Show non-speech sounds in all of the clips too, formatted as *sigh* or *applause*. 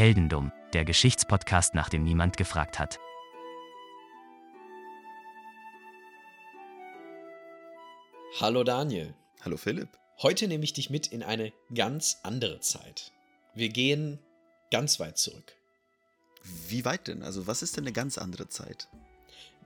Heldendum, der Geschichtspodcast, nach dem niemand gefragt hat. Hallo Daniel. Hallo Philipp. Heute nehme ich dich mit in eine ganz andere Zeit. Wir gehen ganz weit zurück. Wie weit denn? Also was ist denn eine ganz andere Zeit?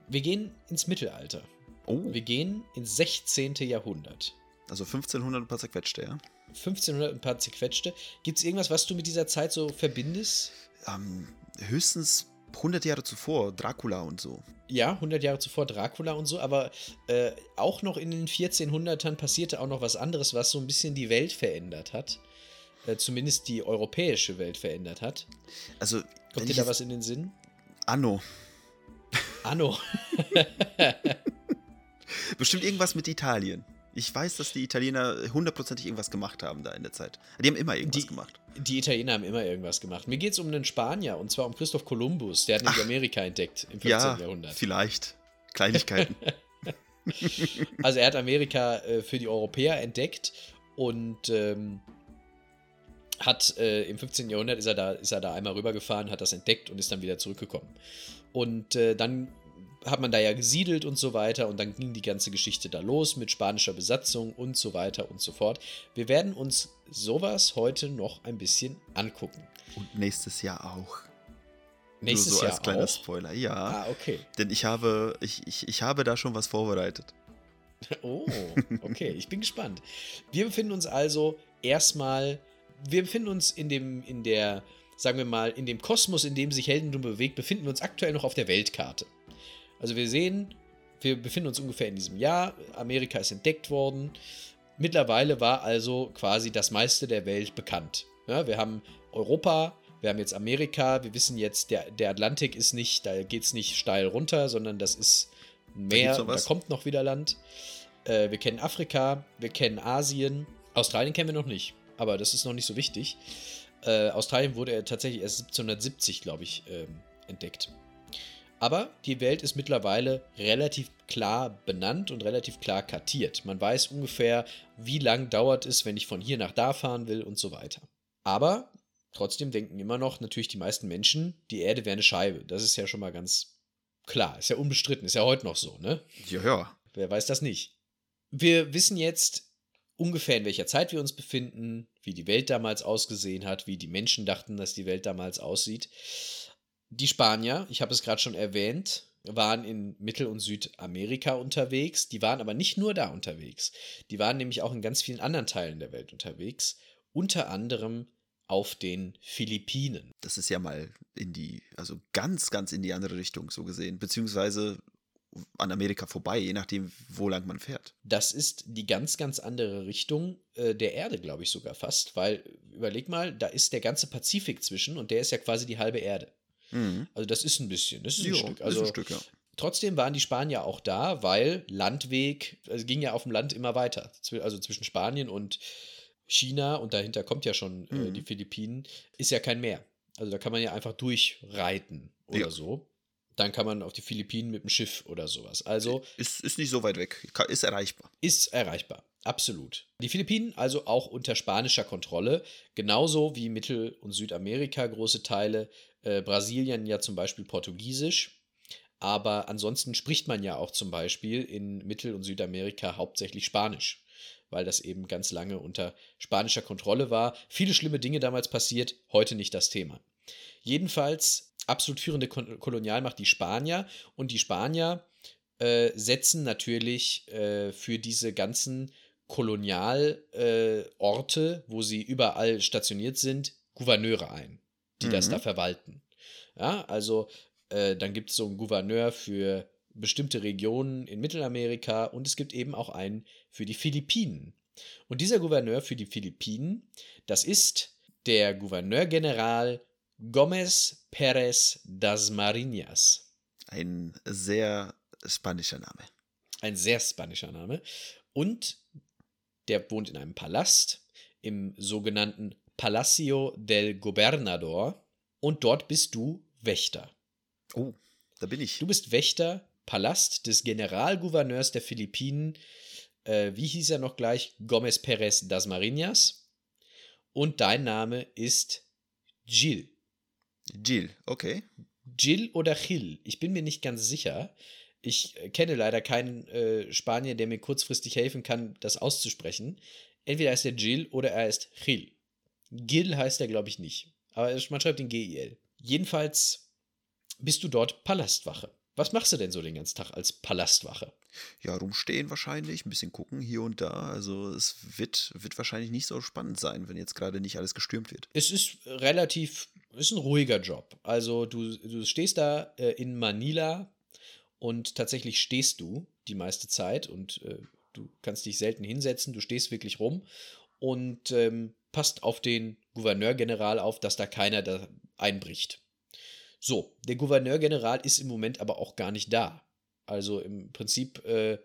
Wir gehen ins Mittelalter. Oh. Wir gehen ins 16. Jahrhundert. Also 1500 ein paar zerquetschte, ja? 1500 ein paar zerquetschte. Gibt es irgendwas, was du mit dieser Zeit so verbindest? Ähm, höchstens 100 Jahre zuvor, Dracula und so. Ja, 100 Jahre zuvor Dracula und so, aber äh, auch noch in den 1400ern passierte auch noch was anderes, was so ein bisschen die Welt verändert hat. Äh, zumindest die europäische Welt verändert hat. Also, Kommt dir da was in den Sinn? Anno. Anno. *laughs* *laughs* Bestimmt irgendwas mit Italien. Ich weiß, dass die Italiener hundertprozentig irgendwas gemacht haben da in der Zeit. Die haben immer irgendwas die, gemacht. Die Italiener haben immer irgendwas gemacht. Mir geht es um einen Spanier und zwar um Christoph Kolumbus. Der hat nämlich Amerika entdeckt im 15. Ja, Jahrhundert. vielleicht. Kleinigkeiten. *laughs* *laughs* also er hat Amerika äh, für die Europäer entdeckt und ähm, hat äh, im 15. Jahrhundert ist er, da, ist er da einmal rübergefahren, hat das entdeckt und ist dann wieder zurückgekommen. Und äh, dann hat man da ja gesiedelt und so weiter und dann ging die ganze Geschichte da los mit spanischer Besatzung und so weiter und so fort. Wir werden uns sowas heute noch ein bisschen angucken. Und nächstes Jahr auch. Nächstes Nur so Jahr als kleiner auch? Spoiler, ja. Ah, okay. Denn ich habe, ich, ich, ich habe da schon was vorbereitet. *laughs* Oh, okay, ich bin gespannt. Wir befinden uns also erstmal, wir befinden uns in dem, in der, sagen wir mal, in dem Kosmos, in dem sich Heldendum bewegt, befinden wir uns aktuell noch auf der Weltkarte. Also wir sehen, wir befinden uns ungefähr in diesem Jahr, Amerika ist entdeckt worden. Mittlerweile war also quasi das meiste der Welt bekannt. Ja, wir haben Europa, wir haben jetzt Amerika, wir wissen jetzt, der, der Atlantik ist nicht, da geht es nicht steil runter, sondern das ist ein Da Meer, da was. kommt noch wieder Land. Äh, wir kennen Afrika, wir kennen Asien. Australien kennen wir noch nicht, aber das ist noch nicht so wichtig. Äh, Australien wurde tatsächlich erst 1770, glaube ich, ähm, entdeckt. Aber die Welt ist mittlerweile relativ klar benannt und relativ klar kartiert. Man weiß ungefähr, wie lang dauert es, wenn ich von hier nach da fahren will und so weiter. Aber trotzdem denken immer noch natürlich die meisten Menschen, die Erde wäre eine Scheibe. Das ist ja schon mal ganz klar, ist ja unbestritten, ist ja heute noch so, ne? Ja, ja. Wer weiß das nicht? Wir wissen jetzt ungefähr, in welcher Zeit wir uns befinden, wie die Welt damals ausgesehen hat, wie die Menschen dachten, dass die Welt damals aussieht. Die Spanier, ich habe es gerade schon erwähnt, waren in Mittel- und Südamerika unterwegs. Die waren aber nicht nur da unterwegs. Die waren nämlich auch in ganz vielen anderen Teilen der Welt unterwegs. Unter anderem auf den Philippinen. Das ist ja mal in die, also ganz, ganz in die andere Richtung so gesehen. Beziehungsweise an Amerika vorbei, je nachdem, wo lang man fährt. Das ist die ganz, ganz andere Richtung äh, der Erde, glaube ich sogar fast. Weil, überleg mal, da ist der ganze Pazifik zwischen und der ist ja quasi die halbe Erde. Mhm. Also das ist ein bisschen, das ist ein Jo, Stück. ist Also ein Stück, ja. trotzdem waren die Spanier auch da, weil Landweg, also ging ja auf dem Land immer weiter. Also zwischen Spanien und China und dahinter kommt ja schon äh, Mhm. die Philippinen, ist ja kein Meer. Also da kann man ja einfach durchreiten oder Ja. so. Dann kann man auf die Philippinen mit dem Schiff oder sowas. Also Ist, ist nicht so weit weg. Ist erreichbar. ist erreichbar. Absolut. Die Philippinen also auch unter spanischer Kontrolle, genauso wie Mittel- und Südamerika große Teile, äh, Brasilien ja zum Beispiel Portugiesisch. Aber ansonsten spricht man ja auch zum Beispiel in Mittel- und Südamerika hauptsächlich Spanisch, weil das eben ganz lange unter spanischer Kontrolle war. Viele schlimme Dinge damals passiert, heute nicht das Thema. Jedenfalls absolut führende Kolonialmacht die Spanier und die Spanier äh, setzen natürlich äh, für diese ganzen Kolonialorte, äh, wo sie überall stationiert sind, Gouverneure ein, die das Mhm. da verwalten. Ja, also äh, dann gibt es so einen Gouverneur für bestimmte Regionen in Mittelamerika und es gibt eben auch einen für die Philippinen. Und dieser Gouverneur für die Philippinen, das ist der Gouverneurgeneral Gomez Pérez das Marinas. Ein sehr spanischer Name. Ein sehr spanischer Name. Und der wohnt in einem Palast, im sogenannten Palacio del Gobernador. Und dort bist du Wächter. Oh, da bin ich. Du bist Wächter, Palast des Generalgouverneurs der Philippinen. Äh, wie hieß er noch gleich? Gomez Pérez das Marinas. Und dein Name ist Gil. Jill, okay. Jill oder Gil. Ich bin mir nicht ganz sicher. Ich kenne leider keinen äh, Spanier, der mir kurzfristig helfen kann, das auszusprechen. Entweder heißt er Jill oder er heißt Gil. Gil heißt er, glaube ich, nicht. Aber man schreibt ihn G-I-L. Jedenfalls bist du dort Palastwache. Was machst du denn so den ganzen Tag als Palastwache? Ja, rumstehen wahrscheinlich, ein bisschen gucken hier und da. Also es wird, wird wahrscheinlich nicht so spannend sein, wenn jetzt gerade nicht alles gestürmt wird. Es ist relativ, es ist ein ruhiger Job. Also du, du stehst da äh, in Manila und tatsächlich stehst du die meiste Zeit und äh, du kannst dich selten hinsetzen, du stehst wirklich rum und ähm, passt auf den Gouverneurgeneral auf, dass da keiner da einbricht. So, der Gouverneurgeneral ist im Moment aber auch gar nicht da. Also im Prinzip äh,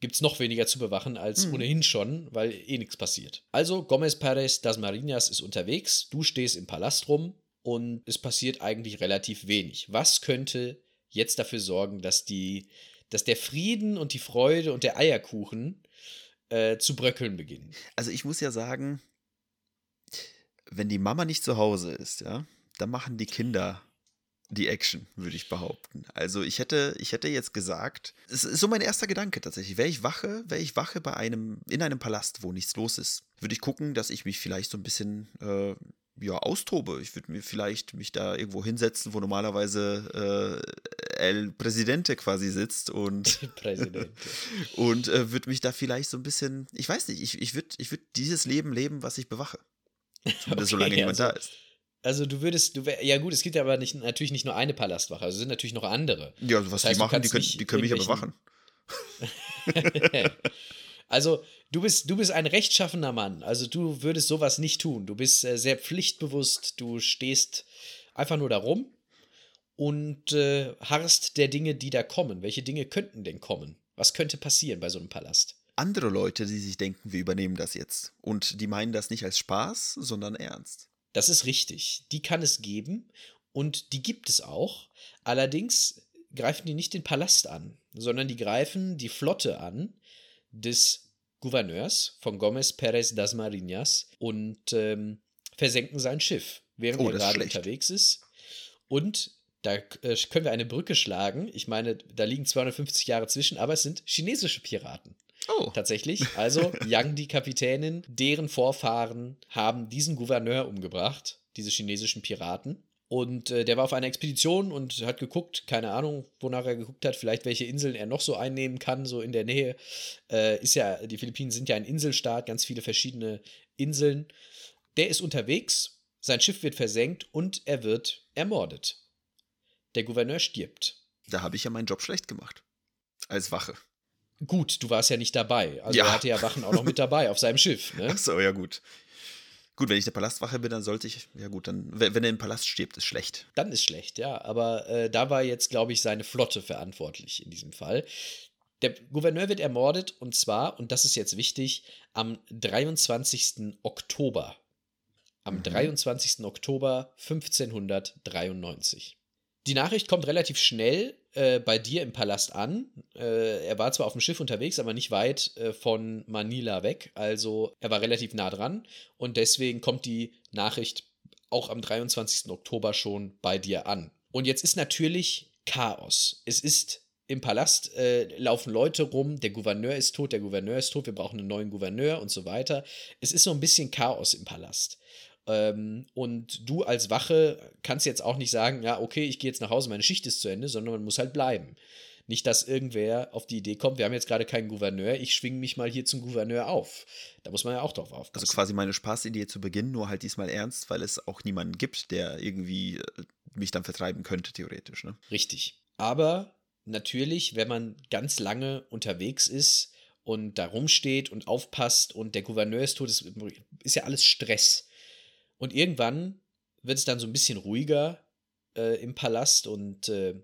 gibt es noch weniger zu bewachen als mhm. ohnehin schon, weil eh nichts passiert. Also Gomez Perez das Marinas ist unterwegs, du stehst im Palast rum und es passiert eigentlich relativ wenig. Was könnte jetzt dafür sorgen, dass die, dass der Frieden und die Freude und der Eierkuchen äh, zu bröckeln beginnen? Also ich muss ja sagen, wenn die Mama nicht zu Hause ist, ja, dann machen die Kinder die Action, würde ich behaupten. Also ich hätte, ich hätte jetzt gesagt, es ist so mein erster Gedanke tatsächlich. Wäre ich wache, wäre ich wache bei einem, in einem Palast, wo nichts los ist, würde ich gucken, dass ich mich vielleicht so ein bisschen äh, ja, austobe. Ich würde mir vielleicht mich da irgendwo hinsetzen, wo normalerweise äh, El Presidente quasi sitzt und, *laughs* *laughs* und äh, würde mich da vielleicht so ein bisschen, ich weiß nicht, ich, ich würde ich würd dieses Leben leben, was ich bewache. *laughs* Okay, solange niemand also, da ist. Also du würdest, du wär, ja gut, es gibt ja aber nicht, natürlich nicht nur eine Palastwache, also es sind natürlich noch andere. Ja, also was das heißt, die machen, die können, die können mich ja bewachen. also du bist, du bist ein rechtschaffener Mann, also du würdest sowas nicht tun. Du bist äh, sehr pflichtbewusst, du stehst einfach nur da rum und äh, harrst der Dinge, die da kommen. Welche Dinge könnten denn kommen? Was könnte passieren bei so einem Palast? Andere Leute, die sich denken, wir übernehmen das jetzt. Und die meinen das nicht als Spaß, sondern ernst. Das ist richtig. Die kann es geben und die gibt es auch. Allerdings greifen die nicht den Palast an, sondern die greifen die Flotte an des Gouverneurs von Gomez Perez das Marinas und ähm, versenken sein Schiff, während oh, er gerade unterwegs ist. Und da äh, können wir eine Brücke schlagen. Ich meine, da liegen 250 Jahre zwischen, aber es sind chinesische Piraten. Oh. Tatsächlich. Also, *laughs* Yang, die Kapitänin, deren Vorfahren haben diesen Gouverneur umgebracht, diese chinesischen Piraten. Und äh, der war auf einer Expedition und hat geguckt, keine Ahnung, wonach er geguckt hat, vielleicht welche Inseln er noch so einnehmen kann, so in der Nähe. Äh, ist ja, die Philippinen sind ja ein Inselstaat, ganz viele verschiedene Inseln. Der ist unterwegs, sein Schiff wird versenkt und er wird ermordet. Der Gouverneur stirbt. Da habe ich ja meinen Job schlecht gemacht. Als Wache. Gut, du warst ja nicht dabei. Also ja. er hatte ja Wachen auch noch mit dabei auf seinem Schiff. Ne? Ach so, ja gut. Gut, wenn ich der Palastwache bin, dann sollte ich, ja gut, dann, wenn er im Palast stirbt, ist schlecht. Dann ist schlecht, ja. Aber äh, da war jetzt, glaube ich, seine Flotte verantwortlich in diesem Fall. Der Gouverneur wird ermordet und zwar, und das ist jetzt wichtig, am 23. Oktober. Am mhm. 23. Oktober 1593. Die Nachricht kommt relativ schnell äh, bei dir im Palast an. Äh, er war zwar auf dem Schiff unterwegs, aber nicht weit äh, von Manila weg. Also er war relativ nah dran und deswegen kommt die Nachricht auch am 23. Oktober schon bei dir an. Und jetzt ist natürlich Chaos. Es ist im Palast äh, laufen Leute rum, der Gouverneur ist tot, der Gouverneur ist tot, wir brauchen einen neuen Gouverneur und so weiter. Es ist so ein bisschen Chaos im Palast. Ähm, und du als Wache kannst jetzt auch nicht sagen, ja, okay, ich gehe jetzt nach Hause, meine Schicht ist zu Ende, sondern man muss halt bleiben. Nicht, dass irgendwer auf die Idee kommt, wir haben jetzt gerade keinen Gouverneur, ich schwinge mich mal hier zum Gouverneur auf. Da muss man ja auch drauf aufpassen. Also quasi meine Spaßidee zu Beginn, nur halt diesmal ernst, weil es auch niemanden gibt, der irgendwie äh, mich dann vertreiben könnte, theoretisch. Ne? Richtig. Aber natürlich, wenn man ganz lange unterwegs ist und da rumsteht und aufpasst und der Gouverneur ist tot, ist, ist ja alles Stress. Und irgendwann wird es dann so ein bisschen ruhiger äh, im Palast und äh,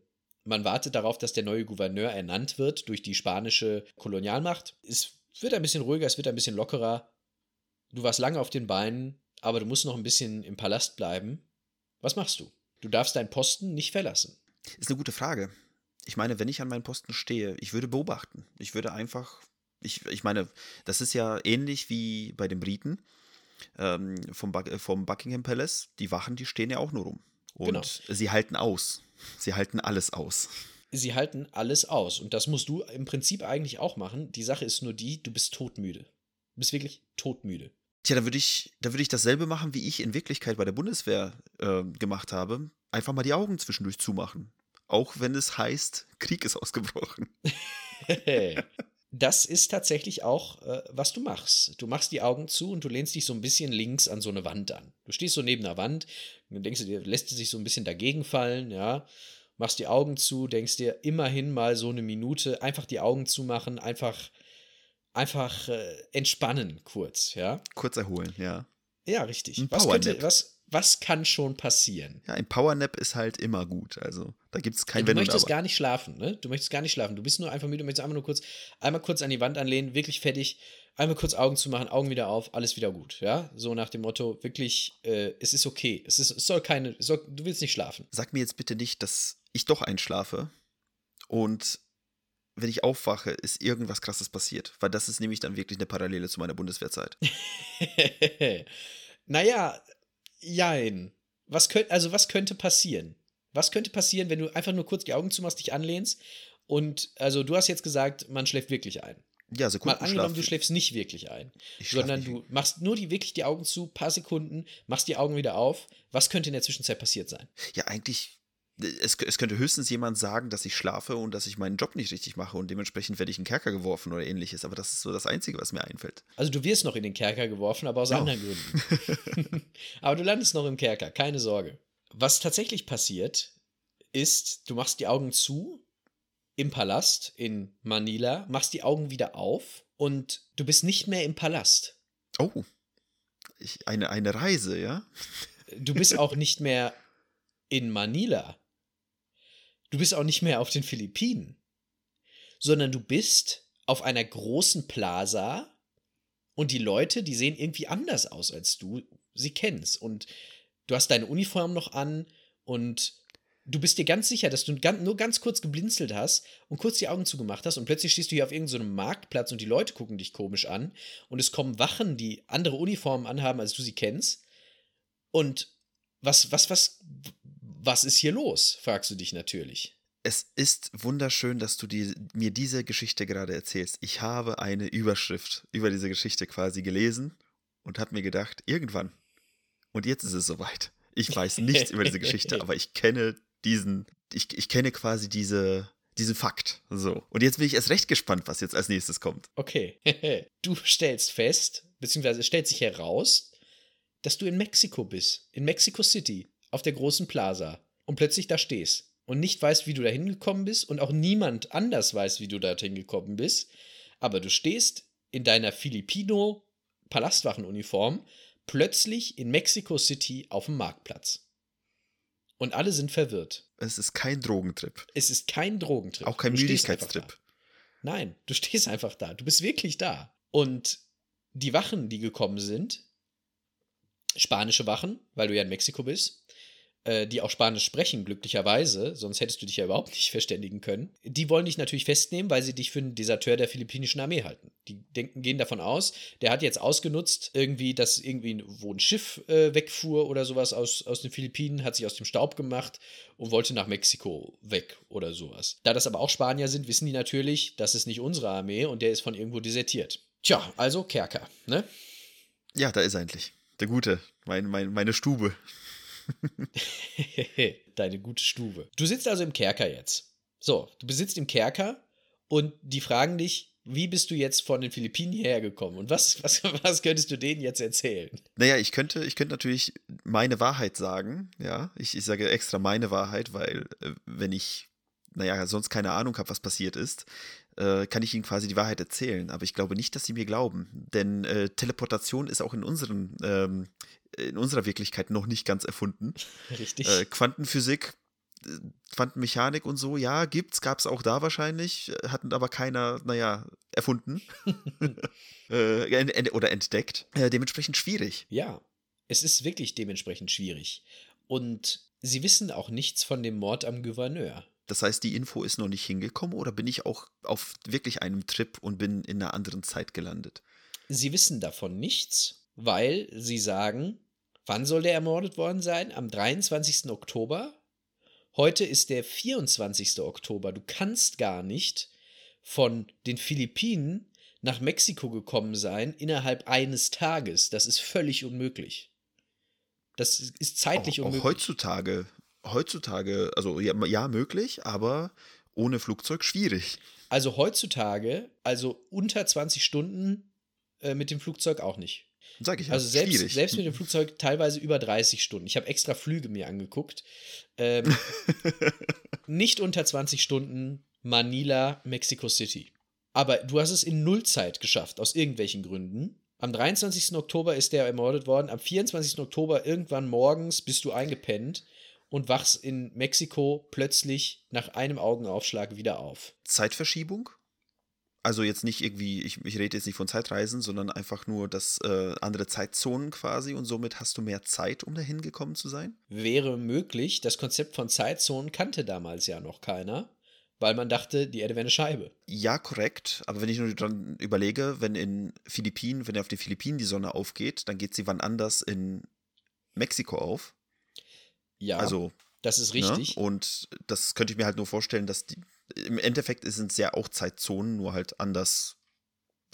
man wartet darauf, dass der neue Gouverneur ernannt wird durch die spanische Kolonialmacht. Es wird ein bisschen ruhiger, es wird ein bisschen lockerer. Du warst lange auf den Beinen, aber du musst noch ein bisschen im Palast bleiben. Was machst du? Du darfst deinen Posten nicht verlassen. Ist eine gute Frage. Ich meine, wenn ich an meinem Posten stehe, ich würde beobachten. Ich würde einfach, ich, ich meine, das ist ja ähnlich wie bei den Briten ähm, vom, vom Buckingham Palace, die Wachen, die stehen ja auch nur rum. Und Genau. sie halten aus. Sie halten alles aus. Sie halten alles aus. Und das musst du im Prinzip eigentlich auch machen. Die Sache ist nur die, du bist todmüde. Du bist wirklich todmüde. Tja, da würde ich, da würde ich dasselbe machen, wie ich in Wirklichkeit bei der Bundeswehr äh, gemacht habe. Einfach mal die Augen zwischendurch zumachen. Auch wenn es heißt, Krieg ist ausgebrochen. *laughs* *laughs* das ist tatsächlich auch, äh, was du machst. Du machst die Augen zu und du lehnst dich so ein bisschen links an so eine Wand an. Du stehst so neben einer Wand und denkst dir, lässt du sich so ein bisschen dagegen fallen, ja. Machst die Augen zu, denkst dir immerhin mal so eine Minute, einfach die Augen zumachen, einfach, einfach äh, entspannen kurz, ja. Kurz erholen, ja. Ja, richtig. Ein Was, könnte, was, was kann schon passieren? Ja, ein Powernap ist halt immer gut. Also da gibt es kein du Wenn möchtest gar nicht schlafen, ne? Du möchtest gar nicht schlafen. Du bist nur einfach müde, du möchtest einfach nur kurz, einmal kurz an die Wand anlehnen, wirklich fertig, einmal kurz Augen zu machen, Augen wieder auf, alles wieder gut, ja? So nach dem Motto, wirklich, äh, es ist okay. Es, ist, es soll keine, es soll, du willst nicht schlafen. Sag mir jetzt bitte nicht, dass ich doch einschlafe und wenn ich aufwache, ist irgendwas krasses passiert. Weil das ist nämlich dann wirklich eine Parallele zu meiner Bundeswehrzeit. *laughs* naja, jein. Was könnt, also was könnte passieren? Was könnte passieren, wenn du einfach nur kurz die Augen zumachst, dich anlehnst und, also du hast jetzt gesagt, man schläft wirklich ein. Ja, Mal Sekundenschlaf. angenommen, du schläfst nicht wirklich ein, sondern du machst nur die wirklich die Augen zu, paar Sekunden, machst die Augen wieder auf. Was könnte in der Zwischenzeit passiert sein? Ja, eigentlich, es, es könnte höchstens jemand sagen, dass ich schlafe und dass ich meinen Job nicht richtig mache und dementsprechend werde ich in den Kerker geworfen oder ähnliches. Aber das ist so das Einzige, was mir einfällt. Also du wirst noch in den Kerker geworfen, aber aus Ja. anderen Gründen. *laughs* aber du landest noch im Kerker, keine Sorge. Was tatsächlich passiert, ist, du machst die Augen zu im Palast in Manila, machst die Augen wieder auf und du bist nicht mehr im Palast. Oh, ich, eine, eine Reise, ja? Du bist *laughs* auch nicht mehr in Manila. Du bist auch nicht mehr auf den Philippinen, sondern du bist auf einer großen Plaza und die Leute, die sehen irgendwie anders aus, als du sie kennst. Und du hast deine Uniform noch an und du bist dir ganz sicher, dass du nur ganz kurz geblinzelt hast und kurz die Augen zugemacht hast und plötzlich stehst du hier auf irgendeinem so Marktplatz und die Leute gucken dich komisch an und es kommen Wachen, die andere Uniformen anhaben, als du sie kennst. Und was, was, was, was ist hier los? fragst du dich natürlich. Es ist wunderschön, dass du die, mir diese Geschichte gerade erzählst. Ich habe eine Überschrift über diese Geschichte quasi gelesen und habe mir gedacht, irgendwann. Und jetzt ist es soweit. Ich weiß nichts über diese Geschichte, *laughs* aber ich kenne diesen, ich, ich kenne quasi diese, diesen Fakt. So. Und jetzt bin ich erst recht gespannt, was jetzt als nächstes kommt. Okay. *laughs* du stellst fest, beziehungsweise es stellt sich heraus, dass du in Mexiko bist. In Mexico City. Auf der großen Plaza. Und plötzlich da stehst. Und nicht weißt, wie du da hingekommen bist. Und auch niemand anders weiß, wie du dorthin gekommen bist. Aber du stehst in deiner Filipino-Palastwachenuniform plötzlich in Mexico City auf dem Marktplatz. Und alle sind verwirrt. Es ist kein Drogentrip. Es ist kein Drogentrip. Auch kein Müdigkeitstrip. da. Nein, du stehst einfach da. Du bist wirklich da. Und die Wachen, die gekommen sind, spanische Wachen, weil du ja in Mexiko bist, äh, die auch Spanisch sprechen, glücklicherweise, sonst hättest du dich ja überhaupt nicht *laughs* verständigen können, die wollen dich natürlich festnehmen, weil sie dich für einen Deserteur der philippinischen Armee halten. Die denken, gehen davon aus, der hat jetzt ausgenutzt, irgendwie, dass irgendwie wo ein Schiff äh, wegfuhr oder sowas aus, aus den Philippinen, hat sich aus dem Staub gemacht und wollte nach Mexiko weg oder sowas. Da das aber auch Spanier sind, wissen die natürlich, das ist nicht unsere Armee und der ist von irgendwo desertiert. Tja, also Kerker, ne? Ja, da ist er endlich. Der Gute. Mein, mein, meine Stube. *laughs* Deine gute Stube. Du sitzt also im Kerker jetzt. So, du besitzt im Kerker und die fragen dich, wie bist du jetzt von den Philippinen hierher gekommen? Und was, was, *laughs* was könntest du denen jetzt erzählen? Naja, ich könnte, ich könnte natürlich meine Wahrheit sagen, ja. Ich, ich sage extra meine Wahrheit, weil äh, wenn ich, naja, sonst keine Ahnung habe, was passiert ist, äh, kann ich ihnen quasi die Wahrheit erzählen. Aber ich glaube nicht, dass sie mir glauben. Denn äh, Teleportation ist auch in unseren, ähm, in unserer Wirklichkeit noch nicht ganz erfunden. Richtig. Äh, Quantenphysik, äh, Quantenmechanik und so, ja, gibt's, gab's auch da wahrscheinlich, hatten aber keiner, naja, erfunden *laughs* äh, ent- oder entdeckt. Äh, dementsprechend schwierig. ja, es ist wirklich dementsprechend schwierig. Und sie wissen auch nichts von dem Mord am Gouverneur. Das heißt, die Info ist noch nicht hingekommen oder bin ich auch auf wirklich einem Trip und bin in einer anderen Zeit gelandet? Sie wissen davon nichts, weil sie sagen, Wann soll der ermordet worden sein? Am 23. Oktober? Heute ist der 24. Oktober. Du kannst gar nicht von den Philippinen nach Mexiko gekommen sein innerhalb eines Tages. Das ist völlig unmöglich. Das ist zeitlich auch, unmöglich. Auch heutzutage, heutzutage, also ja, ja, möglich, aber ohne Flugzeug schwierig. Also heutzutage, also unter 20 Stunden äh, mit dem Flugzeug auch nicht. Sag ich ja, also selbst, schwierig. selbst mit dem Flugzeug teilweise über 30 Stunden. Ich habe extra Flüge mir angeguckt. Ähm, *laughs* nicht unter 20 Stunden Manila, Mexico City. Aber du hast es in Nullzeit geschafft, aus irgendwelchen Gründen. Am 23. Oktober ist der ermordet worden. Am 24. Oktober irgendwann morgens bist du eingepennt und wachst in Mexiko plötzlich nach einem Augenaufschlag wieder auf. Zeitverschiebung? Also jetzt nicht irgendwie, ich, ich rede jetzt nicht von Zeitreisen, sondern einfach nur das äh, andere Zeitzonen quasi und somit hast du mehr Zeit, um dahin gekommen zu sein? Wäre möglich. Das Konzept von Zeitzonen kannte damals ja noch keiner, weil man dachte, die Erde wäre eine Scheibe. Ja, korrekt. Aber wenn ich nur dran überlege, wenn in Philippinen, wenn auf den Philippinen die Sonne aufgeht, dann geht sie wann anders in Mexiko auf. Ja, Also das ist Ne? richtig. Und das könnte ich mir halt nur vorstellen, dass die, im Endeffekt sind es ja auch Zeitzonen, nur halt anders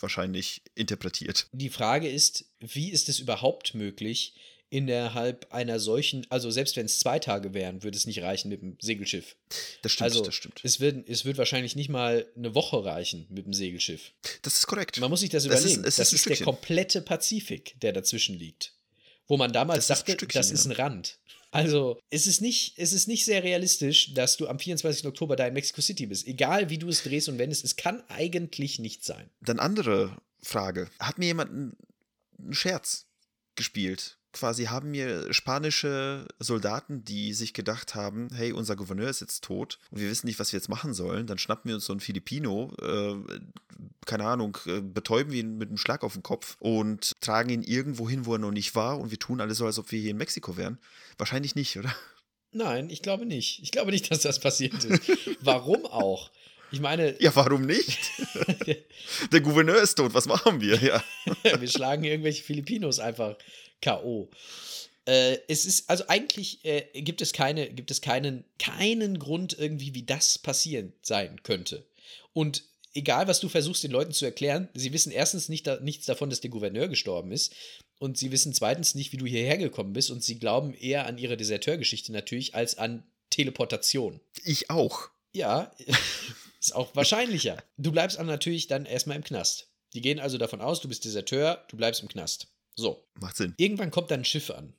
wahrscheinlich interpretiert. Die Frage ist, wie ist es überhaupt möglich, innerhalb einer solchen, also selbst wenn es zwei Tage wären, würde es nicht reichen mit dem Segelschiff. Das stimmt, also das stimmt. Es wird, es wird wahrscheinlich nicht mal eine Woche reichen mit dem Segelschiff. Das ist korrekt. Man muss sich das Das ist- überlegen. ist das ein ist der komplette Pazifik, der dazwischen liegt. Wo man damals Das ist dachte, Stückchen, das ist ein Rand. Also, es ist, nicht, es ist nicht sehr realistisch, dass du am 24. Oktober da in Mexico City bist. Egal wie du es drehst und wendest, es kann eigentlich nicht sein. Dann andere Frage. Hat mir jemand einen Scherz gespielt? Quasi haben mir spanische Soldaten, die sich gedacht haben, hey, unser Gouverneur ist jetzt tot und wir wissen nicht, was wir jetzt machen sollen, dann schnappen wir uns so einen Filipino, äh, keine Ahnung, äh, betäuben wir ihn mit einem Schlag auf den Kopf und tragen ihn irgendwo hin, wo er noch nicht war und wir tun alles so, als ob wir hier in Mexiko wären. Wahrscheinlich nicht, oder? Nein, ich glaube nicht. Ich glaube nicht, dass das passiert ist. *laughs* Warum auch? Ich meine, Ja, warum nicht? *laughs* Der Gouverneur ist tot, was machen wir? Ja. *laughs* wir schlagen irgendwelche Filipinos einfach K.O. Äh, es ist, also eigentlich äh, gibt es keine, gibt es keinen, keinen Grund irgendwie, wie das passieren sein könnte. Und egal, was du versuchst, den Leuten zu erklären, sie wissen erstens nicht da, nichts davon, dass der Gouverneur gestorben ist. Und sie wissen zweitens nicht, wie du hierher gekommen bist. Und sie glauben eher an ihre Deserteurgeschichte natürlich als an Teleportation. Ich auch. Ja, *laughs* ist auch wahrscheinlicher. Du bleibst aber natürlich dann erstmal im Knast. Die gehen also davon aus, du bist Deserteur, du bleibst im Knast. So. Macht Sinn. Irgendwann kommt dann ein Schiff an.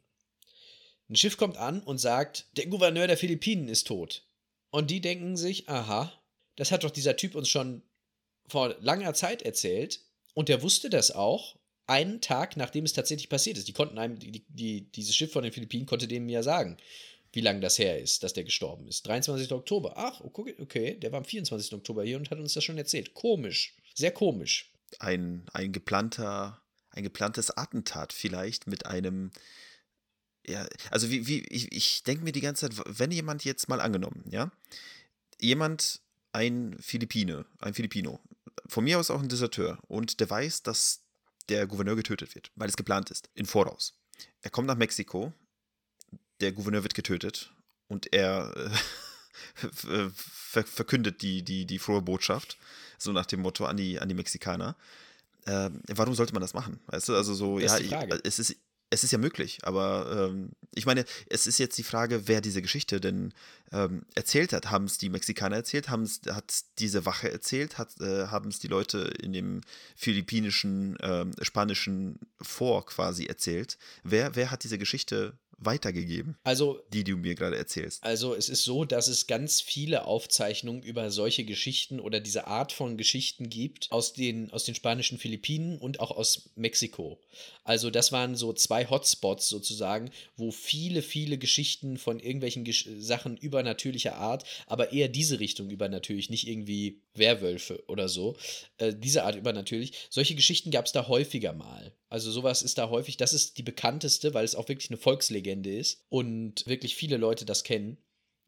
Ein Schiff kommt an und sagt, der Gouverneur der Philippinen ist tot. Und die denken sich, aha, das hat doch dieser Typ uns schon vor langer Zeit erzählt. Und der wusste das auch, einen Tag nachdem es tatsächlich passiert ist. Die konnten einem, die, die, dieses Schiff von den Philippinen konnte dem ja sagen, wie lange das her ist, dass der gestorben ist. 23. Oktober. Ach, okay, okay, der war am 24. Oktober hier und hat uns das schon erzählt. Komisch. Sehr komisch. Ein, ein geplanter, ein geplantes Attentat vielleicht mit einem. Ja, also wie, wie, ich, ich denke mir die ganze Zeit, wenn jemand jetzt mal angenommen, ja, jemand, ein Philippine, ein Filipino, von mir aus auch ein Deserteur, und der weiß, dass der Gouverneur getötet wird, weil es geplant ist, in Voraus. Er kommt nach Mexiko, der Gouverneur wird getötet und er *laughs* äh, ver verkündet die, die, die frohe Botschaft, so nach dem Motto an die, an die Mexikaner. Ähm, warum sollte man das machen? Weißt du, also so, Das ja, die Frage. es ist, es ist ja möglich, aber ähm, ich meine, es ist jetzt die Frage, wer diese Geschichte denn ähm, erzählt hat. Haben es die Mexikaner erzählt? Haben's, hat diese Wache erzählt? Hat, äh, Haben es die Leute in dem philippinischen, ähm, spanischen Vor quasi erzählt? Wer, wer hat diese Geschichte weitergegeben, Also, die du mir gerade erzählst? Also es ist so, dass es ganz viele Aufzeichnungen über solche Geschichten oder diese Art von Geschichten gibt aus den, aus den spanischen Philippinen und auch aus Mexiko. Also das waren so zwei Hotspots sozusagen, wo viele, viele Geschichten von irgendwelchen Gesch Sachen übernatürlicher Art, aber eher diese Richtung übernatürlich, nicht irgendwie Werwölfe oder so, äh, diese Art übernatürlich. Solche Geschichten gab es da häufiger mal. Also sowas ist da häufig, das ist die bekannteste, weil es auch wirklich eine Volkslegende ist und wirklich viele Leute das kennen.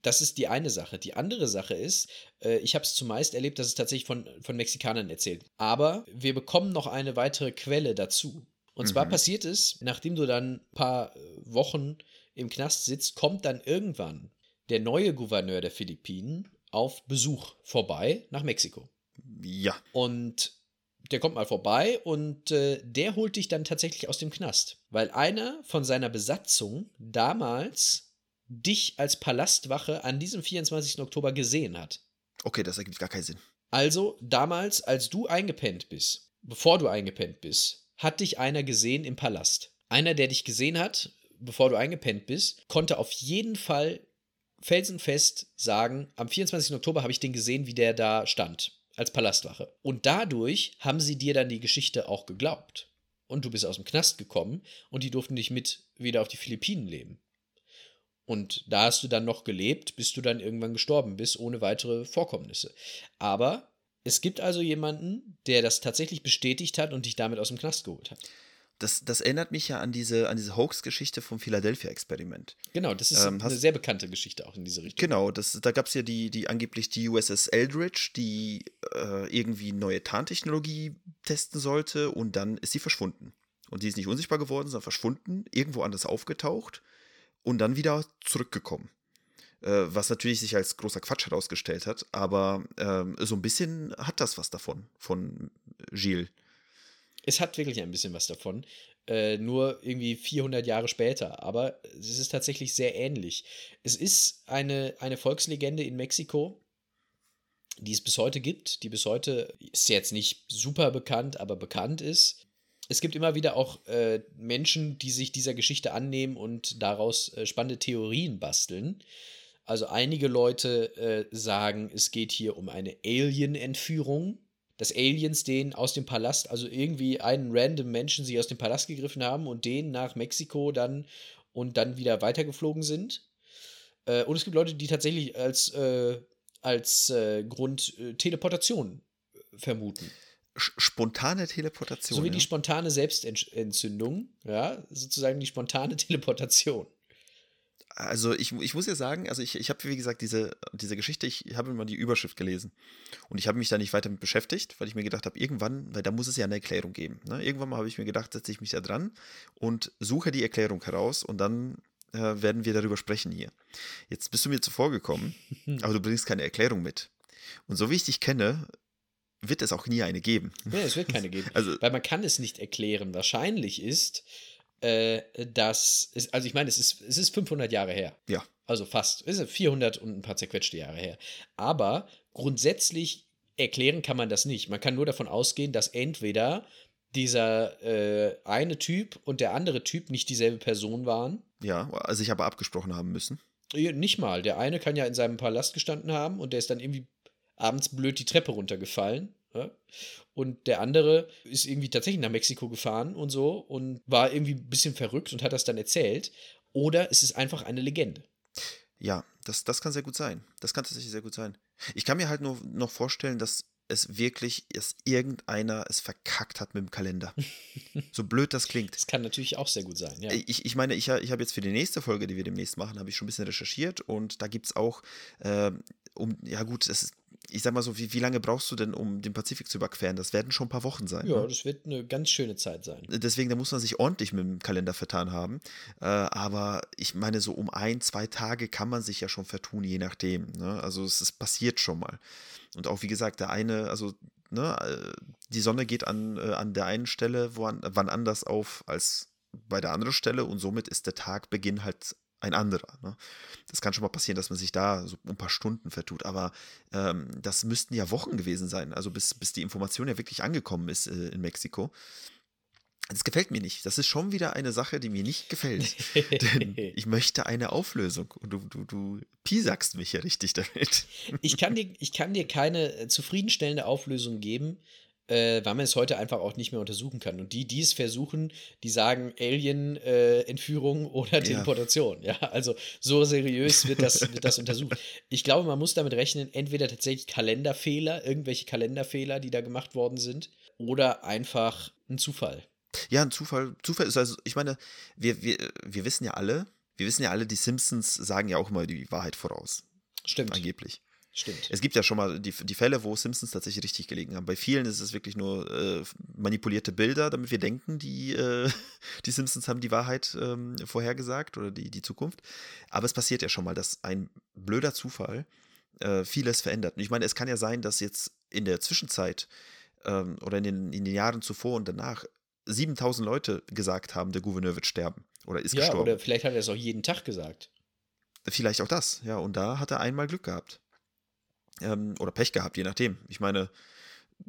Das ist die eine Sache. Die andere Sache ist, äh, ich habe es zumeist erlebt, dass es tatsächlich von, von Mexikanern erzählt. Aber wir bekommen noch eine weitere Quelle dazu. Und zwar Mhm. passiert es, nachdem du dann ein paar äh, Wochen im Knast sitzt, kommt dann irgendwann der neue Gouverneur der Philippinen auf Besuch vorbei nach Mexiko. Ja. Und der kommt mal vorbei und äh, der holt dich dann tatsächlich aus dem Knast, weil einer von seiner Besatzung damals dich als Palastwache an diesem 24. Oktober gesehen hat. Okay, das ergibt gar keinen Sinn. Also damals, als du eingepennt bist, bevor du eingepennt bist, hat dich einer gesehen im Palast. Einer, der dich gesehen hat, bevor du eingepennt bist, konnte auf jeden Fall felsenfest sagen, am 24. Oktober habe ich den gesehen, wie der da stand, als Palastwache. Und dadurch haben sie dir dann die Geschichte auch geglaubt. Und du bist aus dem Knast gekommen und die durften dich mit wieder auf die Philippinen leben. Und da hast du dann noch gelebt, bis du dann irgendwann gestorben bist, ohne weitere Vorkommnisse. Aber es gibt also jemanden, der das tatsächlich bestätigt hat und dich damit aus dem Knast geholt hat. Das, das erinnert mich ja an diese, an diese Hoax-Geschichte vom Philadelphia-Experiment. Genau, das ist Ähm, eine sehr bekannte Geschichte auch in diese Richtung. Genau, das, da gab es ja die, die angeblich die USS Eldridge, die äh, irgendwie neue Tarntechnologie testen sollte und dann ist sie verschwunden. Und die ist nicht unsichtbar geworden, sondern verschwunden, irgendwo anders aufgetaucht und dann wieder zurückgekommen. Äh, was natürlich sich als großer Quatsch herausgestellt hat, aber ähm, so ein bisschen hat das was davon, von Gilles. Es hat wirklich ein bisschen was davon. Äh, nur irgendwie 400 Jahre später. Aber es ist tatsächlich sehr ähnlich. Es ist eine, eine Volkslegende in Mexiko, die es bis heute gibt. Die bis heute ist jetzt nicht super bekannt, aber bekannt ist. Es gibt immer wieder auch äh, Menschen, die sich dieser Geschichte annehmen und daraus äh, spannende Theorien basteln. Also einige Leute äh, sagen, es geht hier um eine Alien-Entführung dass Aliens den aus dem Palast, also irgendwie einen random Menschen sie aus dem Palast gegriffen haben und den nach Mexiko dann und dann wieder weitergeflogen sind. Äh, und es gibt Leute, die tatsächlich als, äh, als äh, Grund äh, Teleportation äh, vermuten. Spontane Teleportation. So wie ja? die spontane Selbstentzündung, ja, sozusagen die spontane *laughs* Teleportation. Also ich, ich muss ja sagen, also ich, ich habe, wie gesagt, diese, diese Geschichte, ich habe immer die Überschrift gelesen. Und ich habe mich da nicht weiter mit beschäftigt, weil ich mir gedacht habe, irgendwann, weil da muss es ja eine Erklärung geben. Ne? Irgendwann mal habe ich mir gedacht, setze ich mich da dran und suche die Erklärung heraus und dann äh, werden wir darüber sprechen hier. Jetzt bist du mir zuvor gekommen, *laughs* aber du bringst keine Erklärung mit. Und so wie ich dich kenne, wird es auch nie eine geben. Nee, es wird keine geben. *laughs* Also Weil man kann es nicht erklären. Wahrscheinlich ist, äh, dass, es, also ich meine, es ist, es ist 500 Jahre her. Ja. Also fast. Es ist 400 und ein paar zerquetschte Jahre her. Aber grundsätzlich erklären kann man das nicht. Man kann nur davon ausgehen, dass entweder dieser äh, eine Typ und der andere Typ nicht dieselbe Person waren. ja, also ich habe abgesprochen haben müssen. Nicht mal. Der eine kann ja in seinem Palast gestanden haben und der ist dann irgendwie abends blöd die Treppe runtergefallen. Und der andere ist irgendwie tatsächlich nach Mexiko gefahren und so und war irgendwie ein bisschen verrückt und hat das dann erzählt. Oder es ist einfach eine Legende. Ja, das, das kann sehr gut sein. Das kann tatsächlich sehr gut sein. Ich kann mir halt nur noch vorstellen, dass es wirklich, dass irgendeiner es verkackt hat mit dem Kalender. *laughs* so blöd das klingt. Das kann natürlich auch sehr gut sein, ja. Ich, ich meine, ich, ich habe jetzt für die nächste Folge, die wir demnächst machen, habe ich schon ein bisschen recherchiert und da gibt es auch, ähm, um, ja gut, das ist, ich sag mal so, wie, wie lange brauchst du denn, um den Pazifik zu überqueren? Das werden schon ein paar Wochen sein. Ja, ne? das wird eine ganz schöne Zeit sein. Deswegen, da muss man sich ordentlich mit dem Kalender vertan haben. Äh, aber ich meine, so um ein, zwei Tage kann man sich ja schon vertun, je nachdem. Ne? Also es ist passiert schon mal. Und auch wie gesagt, der eine, also ne, äh, die Sonne geht an, äh, an der einen Stelle woan, wann anders auf als bei der anderen Stelle und somit ist der Tagbeginn halt ein anderer. Ne? Das kann schon mal passieren, dass man sich da so ein paar Stunden vertut, aber ähm, das müssten ja Wochen gewesen sein, also bis, bis die Information ja wirklich angekommen ist äh, in Mexiko. Das gefällt mir nicht. Das ist schon wieder eine Sache, die mir nicht gefällt. *laughs* Denn ich möchte eine Auflösung und du, du, du piesagst mich ja richtig damit. ich, kann dir, ich kann dir keine äh, zufriedenstellende Auflösung geben, äh, weil man es heute einfach auch nicht mehr untersuchen kann. Und die, die es versuchen, die sagen Alien-Entführung *laughs* oder Teleportation. Ja. also so seriös wird das, wird das untersucht. Ich glaube, man muss damit rechnen, entweder tatsächlich Kalenderfehler, irgendwelche Kalenderfehler, die da gemacht worden sind, oder einfach ein Zufall. Ja, ein Zufall. Zufall ist also, ich meine, wir, wir, wir wissen ja alle, wir wissen ja alle, die Simpsons sagen ja auch immer die Wahrheit voraus. Stimmt. Angeblich. Stimmt. Es gibt ja schon mal die, die Fälle, wo Simpsons tatsächlich richtig gelegen haben. Bei vielen ist es wirklich nur äh, manipulierte Bilder, damit wir denken, die, äh, *laughs* die Simpsons haben die Wahrheit ähm, vorhergesagt oder die, die Zukunft. Aber es passiert ja schon mal, dass ein blöder Zufall äh, vieles verändert. Und ich meine, es kann ja sein, dass jetzt in der Zwischenzeit ähm, oder in den, in den Jahren zuvor und danach 7000 Leute gesagt haben, der Gouverneur wird sterben oder ist ja, gestorben. oder vielleicht hat er es auch jeden Tag gesagt. Vielleicht auch das, ja. Und da hat er einmal Glück gehabt. Ähm, oder Pech gehabt, je nachdem. Ich meine,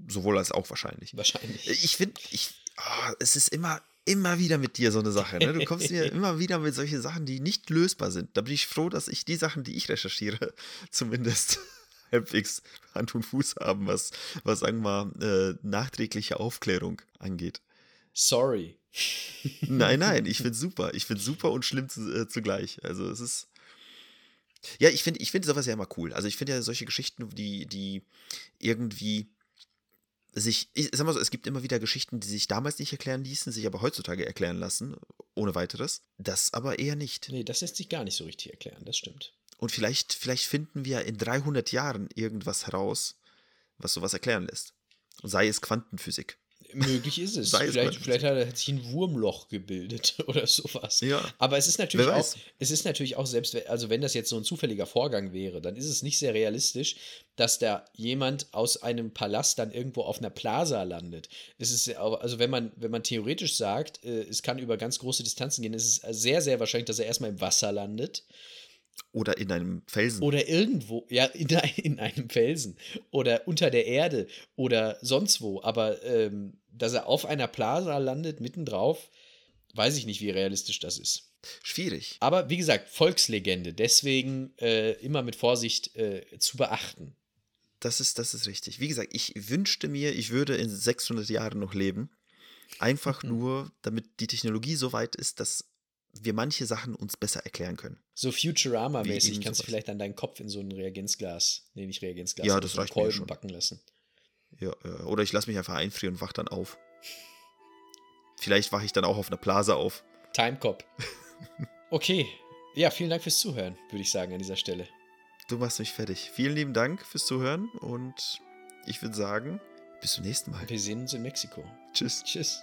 sowohl als auch wahrscheinlich. Wahrscheinlich. Ich finde, ich, oh, es ist immer, immer wieder mit dir so eine Sache. Ne? Du kommst mir *laughs* immer wieder mit solchen Sachen, die nicht lösbar sind. Da bin ich froh, dass ich die Sachen, die ich recherchiere, *laughs* zumindest *laughs* halbwegs Hand und Fuß haben, was, was sagen wir mal, äh, nachträgliche Aufklärung angeht. Sorry. Nein, nein, ich finde super. Ich finde super und schlimm zu, äh, zugleich. Also es ist. Ja, ich finde ich find sowas ja immer cool. Also ich finde ja solche Geschichten, die, die irgendwie sich, ich sag mal so, es gibt immer wieder Geschichten, die sich damals nicht erklären ließen, sich aber heutzutage erklären lassen, ohne weiteres. Das aber eher nicht. Nee, das lässt sich gar nicht so richtig erklären, das stimmt. Und vielleicht, vielleicht finden wir in 300 Jahren irgendwas heraus, was sowas erklären lässt. Sei es Quantenphysik. Möglich ist es. Vielleicht, vielleicht hat, hat sich ein Wurmloch gebildet *laughs* oder sowas. Ja. Aber es ist natürlich auch, es ist natürlich auch selbst, wenn- also wenn das jetzt so ein zufälliger Vorgang wäre, dann ist es nicht sehr realistisch, dass da jemand aus einem Palast dann irgendwo auf einer Plaza landet. Es ist also wenn man, wenn man theoretisch sagt, äh, es kann über ganz große Distanzen gehen, ist es sehr, sehr wahrscheinlich, dass er erstmal im Wasser landet. Oder in einem Felsen. Oder irgendwo, ja, in, *laughs* in einem Felsen oder unter der Erde oder sonst wo. Aber ähm, dass er auf einer Plaza landet, mittendrauf, weiß ich nicht, wie realistisch das ist. Schwierig. Aber wie gesagt, Volkslegende, deswegen äh, immer mit Vorsicht äh, zu beachten. Das ist, das ist richtig. Wie gesagt, ich wünschte mir, ich würde in 600 Jahren noch leben. Einfach Mhm. nur, damit die Technologie so weit ist, dass wir manche Sachen uns besser erklären können. So Futurama-mäßig kannst du vielleicht dann deinen Kopf in so ein Reagenzglas, nee, nicht Reagenzglas, Ja, das so reicht mir Kolben schon. backen lassen. Ja, ja. Oder ich lasse mich einfach einfrieren und wach dann auf. Vielleicht wache ich dann auch auf einer Plaza auf. Timecop. *laughs* Okay. Ja, vielen Dank fürs Zuhören, würde ich sagen, an dieser Stelle. Du machst mich fertig. Vielen lieben Dank fürs Zuhören und ich würde sagen, bis zum nächsten Mal. Wir sehen uns in Mexiko. Tschüss. Tschüss.